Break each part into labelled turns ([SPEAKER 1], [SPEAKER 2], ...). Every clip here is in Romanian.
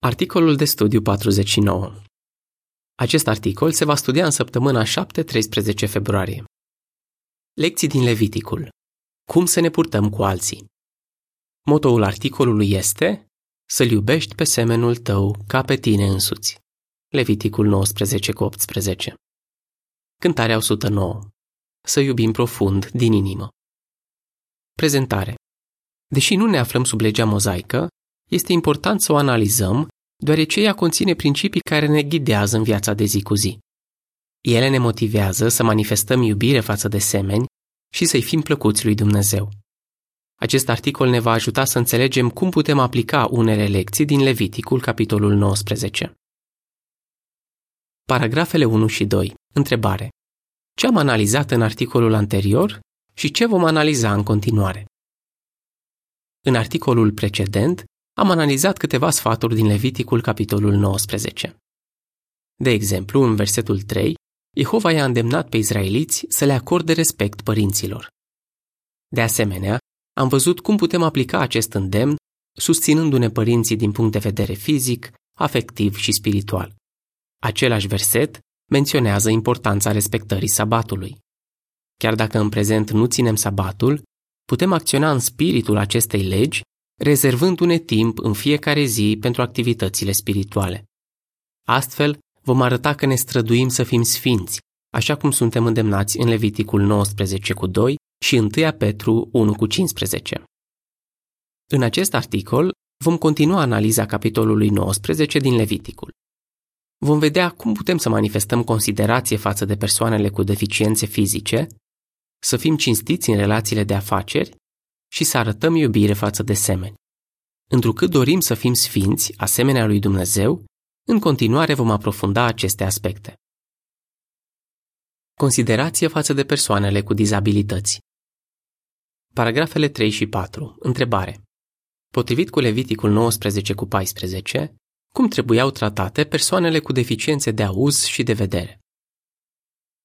[SPEAKER 1] Articolul de studiu 49 Acest articol se va studia în săptămâna 7-13 februarie. Lecții din Leviticul. Cum să ne purtăm cu alții? Motoul articolului este Să-l iubești pe semenul tău ca pe tine însuți. Leviticul 19 cu 18 Cântarea 109 Să iubim profund din inimă. Prezentare Deși nu ne aflăm sub legea mozaică, este important să o analizăm, deoarece ea conține principii care ne ghidează în viața de zi cu zi. Ele ne motivează să manifestăm iubire față de semeni și să-i fim plăcuți lui Dumnezeu. Acest articol ne va ajuta să înțelegem cum putem aplica unele lecții din Leviticul, capitolul 19. Paragrafele 1 și 2. Întrebare. Ce am analizat în articolul anterior și ce vom analiza în continuare? În articolul precedent am analizat câteva sfaturi din Leviticul, capitolul 19. De exemplu, în versetul 3, Jehova i-a îndemnat pe izraeliți să le acorde respect părinților. De asemenea, am văzut cum putem aplica acest îndemn susținându-ne părinții din punct de vedere fizic, afectiv și spiritual. Același verset menționează importanța respectării sabatului. Chiar dacă în prezent nu ținem sabatul, putem acționa în spiritul acestei legi rezervându-ne timp în fiecare zi pentru activitățile spirituale. Astfel, vom arăta că ne străduim să fim sfinți, așa cum suntem îndemnați în Leviticul 19 cu 2 și 1 Petru 1 cu 15. În acest articol vom continua analiza capitolului 19 din Leviticul. Vom vedea cum putem să manifestăm considerație față de persoanele cu deficiențe fizice, să fim cinstiți în relațiile de afaceri și să arătăm iubire față de semeni. Întrucât dorim să fim sfinți, asemenea lui Dumnezeu, în continuare vom aprofunda aceste aspecte. Considerație față de persoanele cu dizabilități. Paragrafele 3 și 4. Întrebare. Potrivit cu Leviticul 19 cu 14, cum trebuiau tratate persoanele cu deficiențe de auz și de vedere?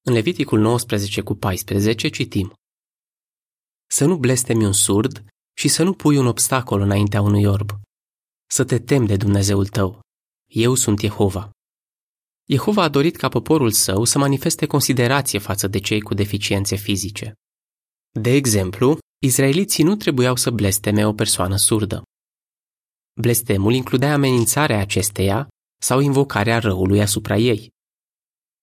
[SPEAKER 1] În Leviticul 19 cu 14 citim să nu blestemi un surd și să nu pui un obstacol înaintea unui orb. Să te temi de Dumnezeul tău. Eu sunt Jehova. Jehova a dorit ca poporul său să manifeste considerație față de cei cu deficiențe fizice. De exemplu, izraeliții nu trebuiau să blesteme o persoană surdă. Blestemul includea amenințarea acesteia sau invocarea răului asupra ei.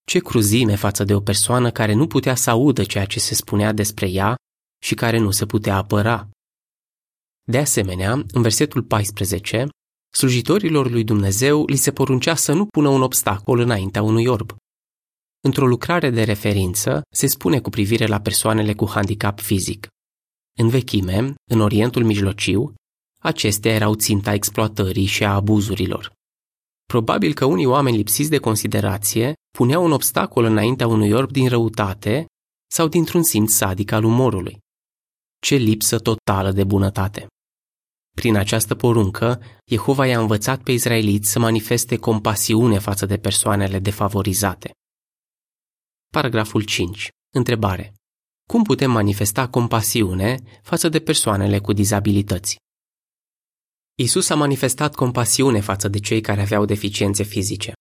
[SPEAKER 1] Ce cruzime față de o persoană care nu putea să audă ceea ce se spunea despre ea și care nu se putea apăra. De asemenea, în versetul 14, slujitorilor lui Dumnezeu li se poruncea să nu pună un obstacol înaintea unui orb. Într-o lucrare de referință se spune cu privire la persoanele cu handicap fizic. În vechime, în Orientul Mijlociu, acestea erau ținta exploatării și a abuzurilor. Probabil că unii oameni lipsiți de considerație puneau un obstacol înaintea unui orb din răutate sau dintr-un simț sadic al umorului. Ce lipsă totală de bunătate! Prin această poruncă, Jehova i-a învățat pe izraeliți să manifeste compasiune față de persoanele defavorizate. Paragraful 5. Întrebare. Cum putem manifesta compasiune față de persoanele cu dizabilități? Isus a manifestat compasiune față de cei care aveau deficiențe fizice.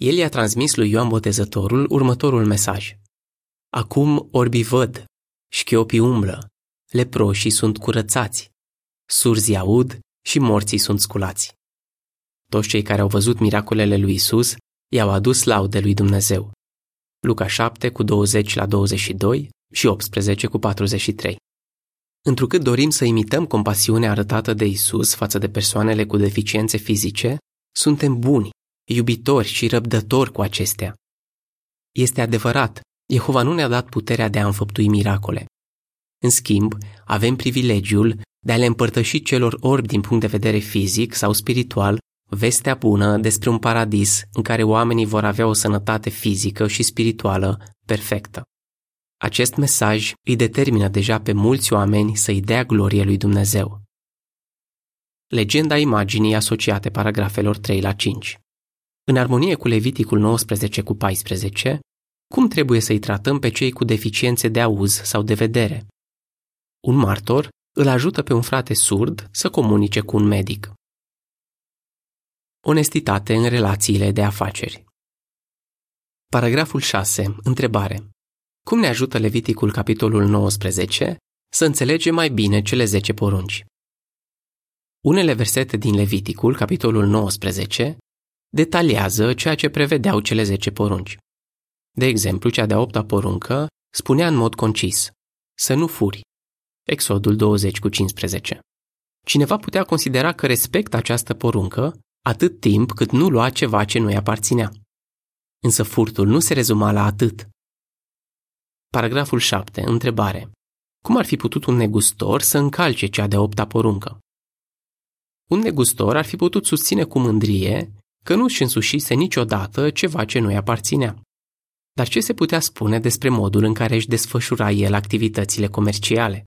[SPEAKER 1] El i-a transmis lui Ioan Botezătorul următorul mesaj. Acum orbii văd, șchiopii umblă, leproșii sunt curățați, surzii aud și morții sunt sculați. Toți cei care au văzut miracolele lui Isus i-au adus laude lui Dumnezeu. Luca 7 cu 20 la 22 și 18 cu 43. Întrucât dorim să imităm compasiunea arătată de Isus față de persoanele cu deficiențe fizice, suntem buni, iubitori și răbdători cu acestea. Este adevărat, Jehova nu ne-a dat puterea de a înfăptui miracole, în schimb, avem privilegiul de a le împărtăși celor orbi din punct de vedere fizic sau spiritual vestea bună despre un paradis în care oamenii vor avea o sănătate fizică și spirituală perfectă. Acest mesaj îi determină deja pe mulți oameni să-i dea glorie lui Dumnezeu. Legenda imaginii asociate paragrafelor 3 la 5. În armonie cu Leviticul 19 cu 14, cum trebuie să-i tratăm pe cei cu deficiențe de auz sau de vedere? Un martor îl ajută pe un frate surd să comunice cu un medic. Onestitate în relațiile de afaceri. Paragraful 6. Întrebare. Cum ne ajută Leviticul capitolul 19 să înțelegem mai bine cele 10 porunci? Unele versete din Leviticul, capitolul 19, detaliază ceea ce prevedeau cele 10 porunci. De exemplu, cea de-a opta poruncă spunea în mod concis să nu furi. Exodul 20 cu 15. Cineva putea considera că respectă această poruncă atât timp cât nu lua ceva ce nu-i aparținea. Însă furtul nu se rezuma la atât. Paragraful 7. Întrebare. Cum ar fi putut un negustor să încalce cea de opta poruncă? Un negustor ar fi putut susține cu mândrie că nu își însușise niciodată ceva ce nu-i aparținea. Dar ce se putea spune despre modul în care își desfășura el activitățile comerciale?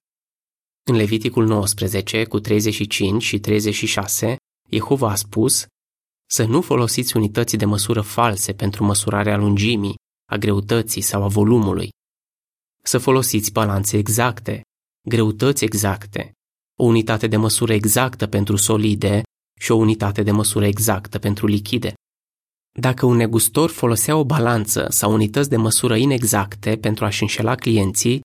[SPEAKER 1] În Leviticul 19, cu 35 și 36, Jehova a spus să nu folosiți unități de măsură false pentru măsurarea lungimii, a greutății sau a volumului. Să folosiți balanțe exacte, greutăți exacte, o unitate de măsură exactă pentru solide și o unitate de măsură exactă pentru lichide. Dacă un negustor folosea o balanță sau unități de măsură inexacte pentru a-și înșela clienții,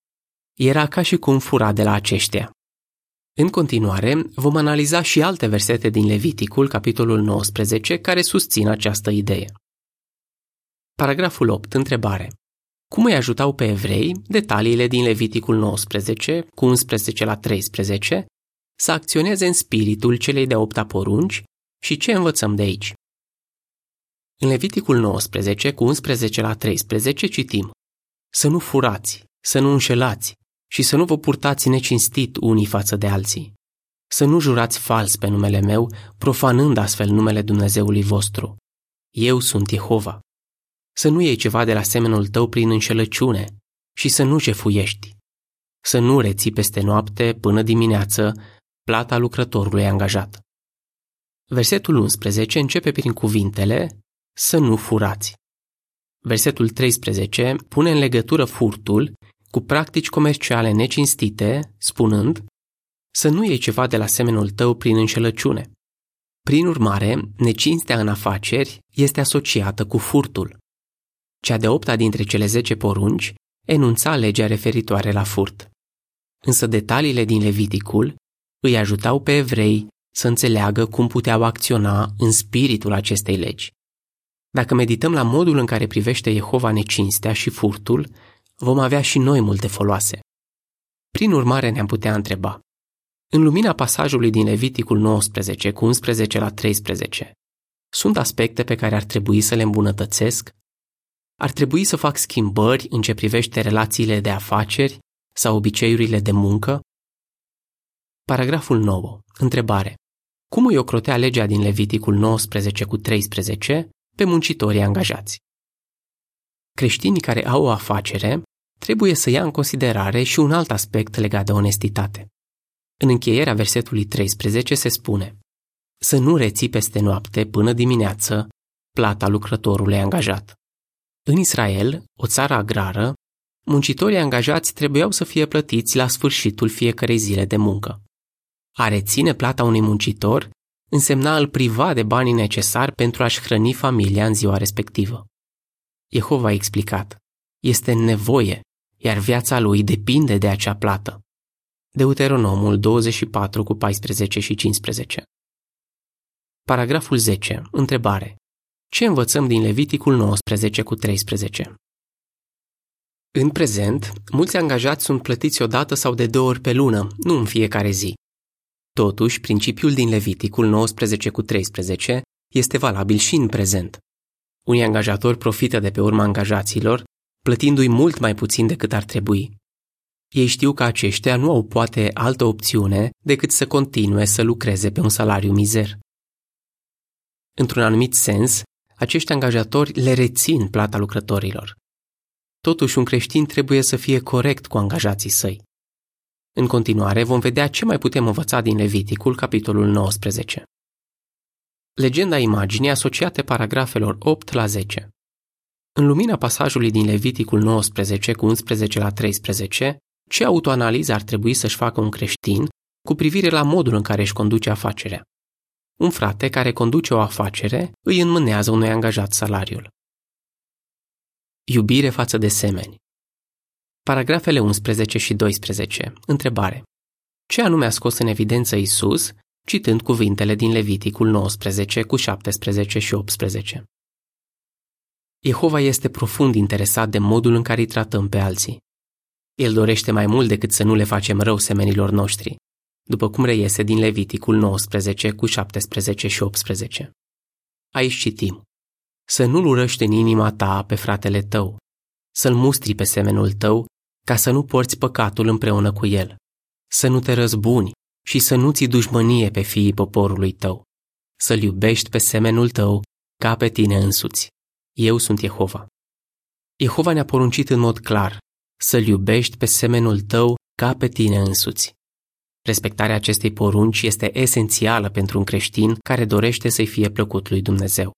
[SPEAKER 1] era ca și cum fura de la aceștia. În continuare, vom analiza și alte versete din Leviticul, capitolul 19, care susțin această idee. Paragraful 8. Întrebare. Cum îi ajutau pe evrei detaliile din Leviticul 19, cu 11 la 13, să acționeze în spiritul celei de opta porunci și ce învățăm de aici? În Leviticul 19, cu 11 la 13, citim Să nu furați, să nu înșelați, și să nu vă purtați necinstit unii față de alții. Să nu jurați fals pe numele meu, profanând astfel numele Dumnezeului vostru. Eu sunt Jehova. Să nu iei ceva de la semenul tău prin înșelăciune și să nu jefuiești. Să nu reții peste noapte până dimineață plata lucrătorului angajat. Versetul 11 începe prin cuvintele să nu furați. Versetul 13 pune în legătură furtul cu practici comerciale necinstite, spunând să nu iei ceva de la semenul tău prin înșelăciune. Prin urmare, necinstea în afaceri este asociată cu furtul. Cea de opta dintre cele zece porunci enunța legea referitoare la furt. Însă detaliile din Leviticul îi ajutau pe evrei să înțeleagă cum puteau acționa în spiritul acestei legi. Dacă medităm la modul în care privește Jehova necinstea și furtul, vom avea și noi multe foloase. Prin urmare ne-am putea întreba, în lumina pasajului din Leviticul 19 cu 11 la 13, sunt aspecte pe care ar trebui să le îmbunătățesc? Ar trebui să fac schimbări în ce privește relațiile de afaceri sau obiceiurile de muncă? Paragraful 9. Întrebare. Cum îi ocrotea legea din Leviticul 19 cu 13 pe muncitorii angajați? Creștinii care au o afacere trebuie să ia în considerare și un alt aspect legat de onestitate. În încheierea versetului 13 se spune Să nu reții peste noapte până dimineață plata lucrătorului angajat. În Israel, o țară agrară, muncitorii angajați trebuiau să fie plătiți la sfârșitul fiecarei zile de muncă. A reține plata unui muncitor însemna îl priva de banii necesari pentru a-și hrăni familia în ziua respectivă. Jehova a explicat, este nevoie, iar viața lui depinde de acea plată. Deuteronomul 24 cu 14 și 15 Paragraful 10. Întrebare. Ce învățăm din Leviticul 19 cu 13? În prezent, mulți angajați sunt plătiți o dată sau de două ori pe lună, nu în fiecare zi. Totuși, principiul din Leviticul 19 cu 13 este valabil și în prezent. Unii angajatori profită de pe urma angajaților, plătindu-i mult mai puțin decât ar trebui. Ei știu că aceștia nu au poate altă opțiune decât să continue să lucreze pe un salariu mizer. Într-un anumit sens, acești angajatori le rețin plata lucrătorilor. Totuși, un creștin trebuie să fie corect cu angajații săi. În continuare, vom vedea ce mai putem învăța din Leviticul, capitolul 19 legenda imaginii asociate paragrafelor 8 la 10. În lumina pasajului din Leviticul 19 cu 11 la 13, ce autoanaliză ar trebui să-și facă un creștin cu privire la modul în care își conduce afacerea? un frate care conduce o afacere îi înmânează unui angajat salariul. Iubire față de semeni. Paragrafele 11 și 12. Întrebare. Ce anume a scos în evidență Isus, citând cuvintele din Leviticul 19 cu 17 și 18? Jehova este profund interesat de modul în care îi tratăm pe alții. El dorește mai mult decât să nu le facem rău semenilor noștri, după cum reiese din Leviticul 19 cu 17 și 18. Aici citim. Să nu-l urăști în inima ta pe fratele tău, să-l mustri pe semenul tău, ca să nu porți păcatul împreună cu el, să nu te răzbuni și să nu ți dușmănie pe fiii poporului tău, să-l iubești pe semenul tău ca pe tine însuți. Eu sunt Jehova. Jehova ne-a poruncit în mod clar să-l iubești pe semenul tău ca pe tine însuți. Respectarea acestei porunci este esențială pentru un creștin care dorește să-i fie plăcut lui Dumnezeu.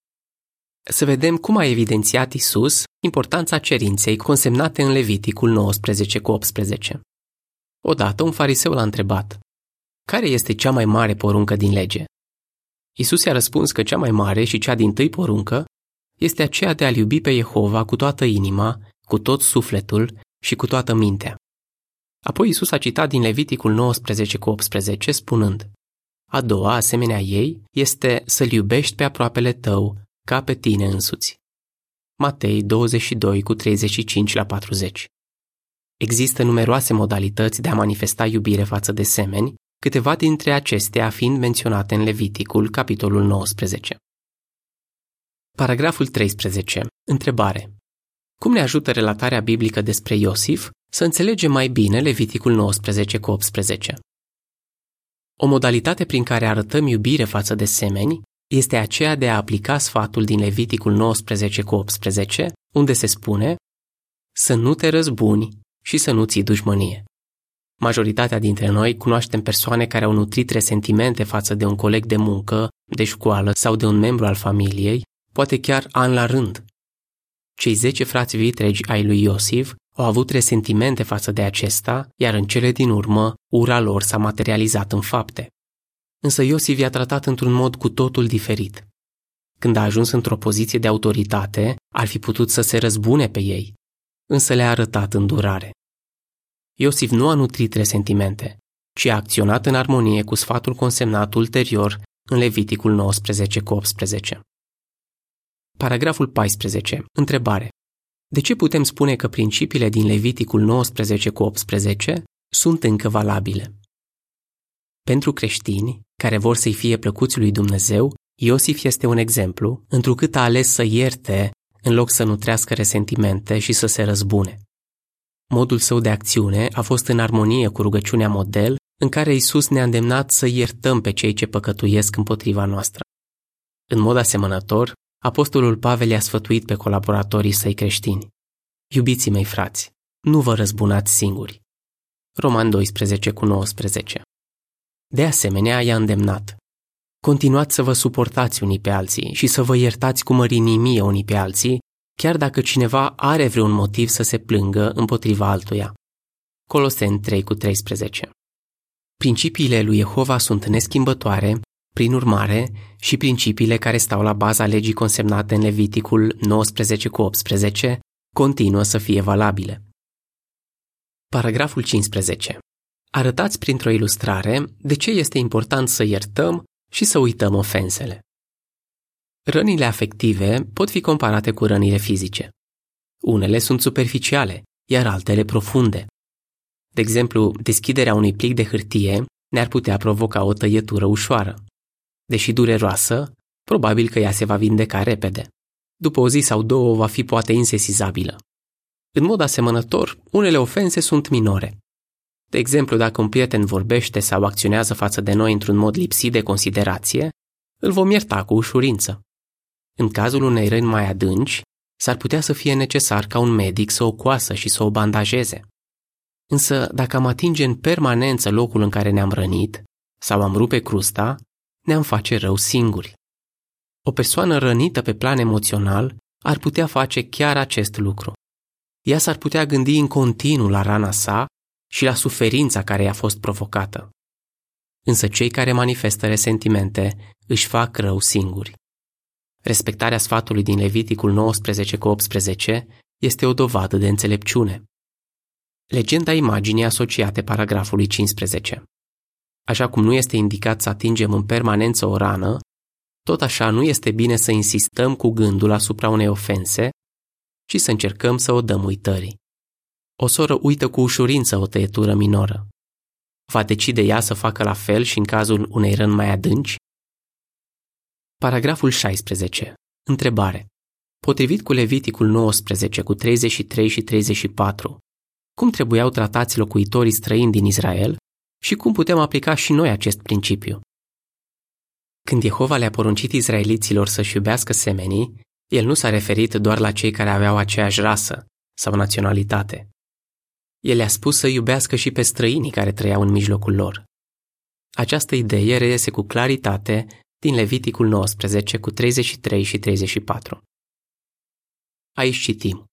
[SPEAKER 1] Să vedem cum a evidențiat Isus importanța cerinței consemnate în Leviticul 19 cu 18. Odată un fariseu l-a întrebat, care este cea mai mare poruncă din lege? Isus i-a răspuns că cea mai mare și cea din tâi poruncă este aceea de a-L iubi pe Jehova cu toată inima, cu tot sufletul și cu toată mintea. Apoi Isus a citat din Leviticul 19 cu 18 spunând A doua, asemenea ei, este să-L iubești pe aproapele tău ca pe tine însuți. Matei 22 cu 35 la 40 Există numeroase modalități de a manifesta iubire față de semeni, câteva dintre acestea fiind menționate în Leviticul, capitolul 19. Paragraful 13. Întrebare. Cum ne ajută relatarea biblică despre Iosif să înțelegem mai bine Leviticul 19 cu 18? O modalitate prin care arătăm iubire față de semeni este aceea de a aplica sfatul din Leviticul 19 cu 18, unde se spune să nu te răzbuni și să nu ții dușmănie. Majoritatea dintre noi cunoaștem persoane care au nutrit resentimente față de un coleg de muncă, de școală sau de un membru al familiei, poate chiar an la rând. Cei zece frați vitregi ai lui Iosif au avut resentimente față de acesta, iar în cele din urmă, ura lor s-a materializat în fapte. Însă Iosif i-a tratat într-un mod cu totul diferit. Când a ajuns într-o poziție de autoritate, ar fi putut să se răzbune pe ei, însă le-a arătat îndurare. Iosif nu a nutrit resentimente, ci a acționat în armonie cu sfatul consemnat ulterior în Leviticul 19 cu 18. Paragraful 14. Întrebare. De ce putem spune că principiile din Leviticul 19 cu 18 sunt încă valabile? Pentru creștini, care vor să-i fie plăcuți lui Dumnezeu, Iosif este un exemplu, întrucât a ales să ierte în loc să nutrească resentimente și să se răzbune. Modul său de acțiune a fost în armonie cu rugăciunea model în care Isus ne-a îndemnat să iertăm pe cei ce păcătuiesc împotriva noastră. În mod asemănător, Apostolul Pavel i-a sfătuit pe colaboratorii săi creștini. Iubiții mei frați, nu vă răzbunați singuri. Roman 12 cu 19 De asemenea, i-a îndemnat. Continuați să vă suportați unii pe alții și să vă iertați cu mărinimie unii pe alții, chiar dacă cineva are vreun motiv să se plângă împotriva altuia. Coloseni 3 cu 13 Principiile lui Jehova sunt neschimbătoare prin urmare, și principiile care stau la baza legii consemnate în Leviticul 19 cu 18 continuă să fie valabile. Paragraful 15. Arătați printr-o ilustrare de ce este important să iertăm și să uităm ofensele. Rănile afective pot fi comparate cu rănile fizice. Unele sunt superficiale, iar altele profunde. De exemplu, deschiderea unui plic de hârtie ne-ar putea provoca o tăietură ușoară. Deși dureroasă, probabil că ea se va vindeca repede. După o zi sau două va fi poate insesizabilă. În mod asemănător, unele ofense sunt minore. De exemplu, dacă un prieten vorbește sau acționează față de noi într-un mod lipsit de considerație, îl vom ierta cu ușurință. În cazul unei răni mai adânci, s-ar putea să fie necesar ca un medic să o coasă și să o bandajeze. Însă, dacă am atinge în permanență locul în care ne-am rănit sau am rupe crusta, ne-am face rău singuri. O persoană rănită pe plan emoțional ar putea face chiar acest lucru. Ea s-ar putea gândi în continuu la rana sa și la suferința care i-a fost provocată. însă cei care manifestă resentimente își fac rău singuri. Respectarea sfatului din Leviticul 19 cu 18 este o dovadă de înțelepciune. Legenda imaginii asociate paragrafului 15. Așa cum nu este indicat să atingem în permanență o rană, tot așa nu este bine să insistăm cu gândul asupra unei ofense, ci să încercăm să o dăm uitării. O soră uită cu ușurință o tăietură minoră. Va decide ea să facă la fel și în cazul unei răni mai adânci? Paragraful 16. Întrebare. Potrivit cu Leviticul 19 cu 33 și 34, cum trebuiau tratați locuitorii străini din Israel și cum putem aplica și noi acest principiu? Când Jehova le-a poruncit izraeliților să-și iubească semenii, el nu s-a referit doar la cei care aveau aceeași rasă sau naționalitate. El le-a spus să iubească și pe străinii care trăiau în mijlocul lor. Această idee reiese cu claritate din Leviticul 19 cu 33 și 34. Aici citim.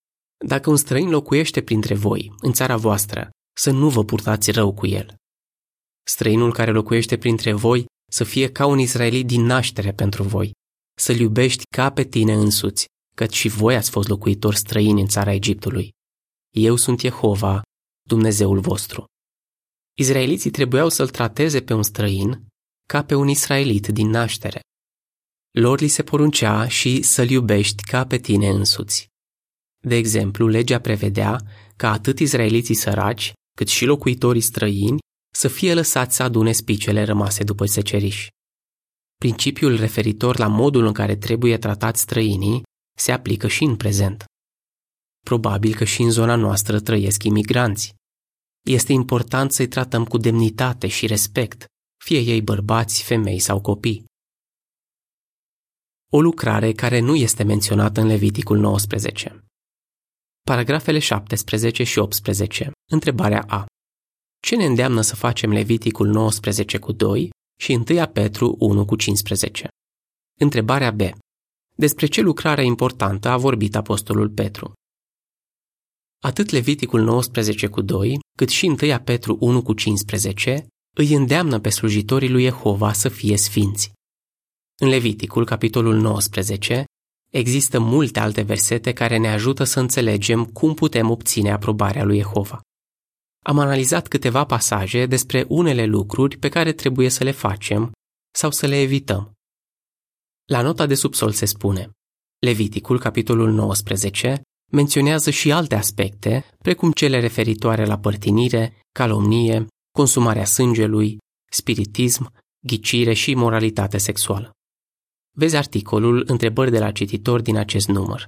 [SPEAKER 1] Dacă un străin locuiește printre voi, în țara voastră, să nu vă purtați rău cu el. Străinul care locuiește printre voi să fie ca un israelit din naștere pentru voi, să-l iubești ca pe tine însuți, căci și voi ați fost locuitori străini în țara Egiptului. Eu sunt Jehova, Dumnezeul vostru. Izraeliții trebuiau să-l trateze pe un străin ca pe un israelit din naștere. Lor li se poruncea și să-l iubești ca pe tine însuți. De exemplu, legea prevedea ca atât izraeliții săraci, cât și locuitorii străini să fie lăsați să adune spicele rămase după seceriș. Principiul referitor la modul în care trebuie tratați străinii se aplică și în prezent. Probabil că și în zona noastră trăiesc imigranți. Este important să-i tratăm cu demnitate și respect, fie ei bărbați, femei sau copii. O lucrare care nu este menționată în Leviticul 19. Paragrafele 17 și 18. Întrebarea A. Ce ne îndeamnă să facem Leviticul 19 cu 2 și 1 Petru 1 cu 15? Întrebarea B. Despre ce lucrare importantă a vorbit Apostolul Petru? Atât Leviticul 19 cu 2, cât și 1 Petru 1 cu 15 îi îndeamnă pe slujitorii lui Jehova să fie sfinți. În Leviticul, capitolul 19, există multe alte versete care ne ajută să înțelegem cum putem obține aprobarea lui Jehova. Am analizat câteva pasaje despre unele lucruri pe care trebuie să le facem sau să le evităm. La nota de subsol se spune Leviticul, capitolul 19, menționează și alte aspecte, precum cele referitoare la părtinire, calomnie, consumarea sângelui, spiritism, ghicire și moralitate sexuală. Vezi articolul Întrebări de la cititor din acest număr.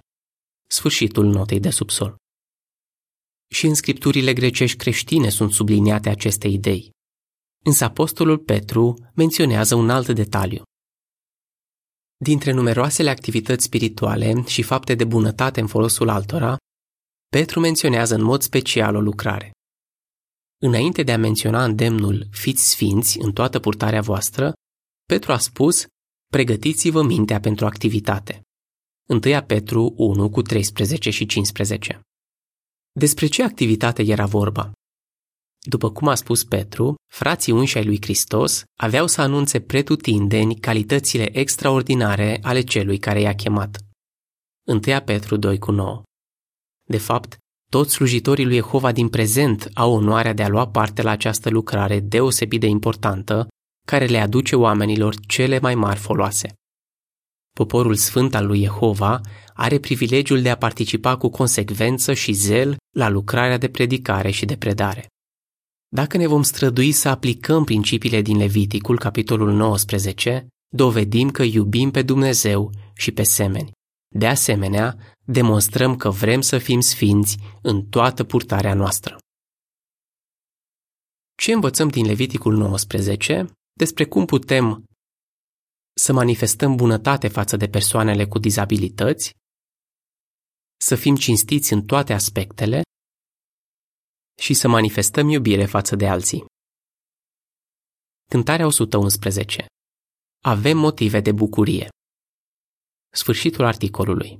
[SPEAKER 1] Sfârșitul notei de subsol. Și în scripturile grecești creștine sunt subliniate aceste idei. Însă apostolul Petru menționează un alt detaliu. Dintre numeroasele activități spirituale și fapte de bunătate în folosul altora, Petru menționează în mod special o lucrare. Înainte de a menționa îndemnul fiți sfinți în toată purtarea voastră, Petru a spus pregătiți-vă mintea pentru activitate. 1 Petru 1 cu 13 și 15 Despre ce activitate era vorba? După cum a spus Petru, frații unși ai lui Hristos aveau să anunțe pretutindeni calitățile extraordinare ale celui care i-a chemat. 1 Petru 2 cu 9 De fapt, toți slujitorii lui Jehova din prezent au onoarea de a lua parte la această lucrare deosebit de importantă, care le aduce oamenilor cele mai mari foloase. Poporul sfânt al lui Jehova are privilegiul de a participa cu consecvență și zel la lucrarea de predicare și de predare. Dacă ne vom strădui să aplicăm principiile din Leviticul, capitolul 19, dovedim că iubim pe Dumnezeu și pe semeni. De asemenea, demonstrăm că vrem să fim sfinți în toată purtarea noastră. Ce învățăm din Leviticul 19 despre cum putem să manifestăm bunătate față de persoanele cu dizabilități, să fim cinstiți în toate aspectele și să manifestăm iubire față de alții. Cântarea 111. Avem motive de bucurie. Sfârșitul articolului.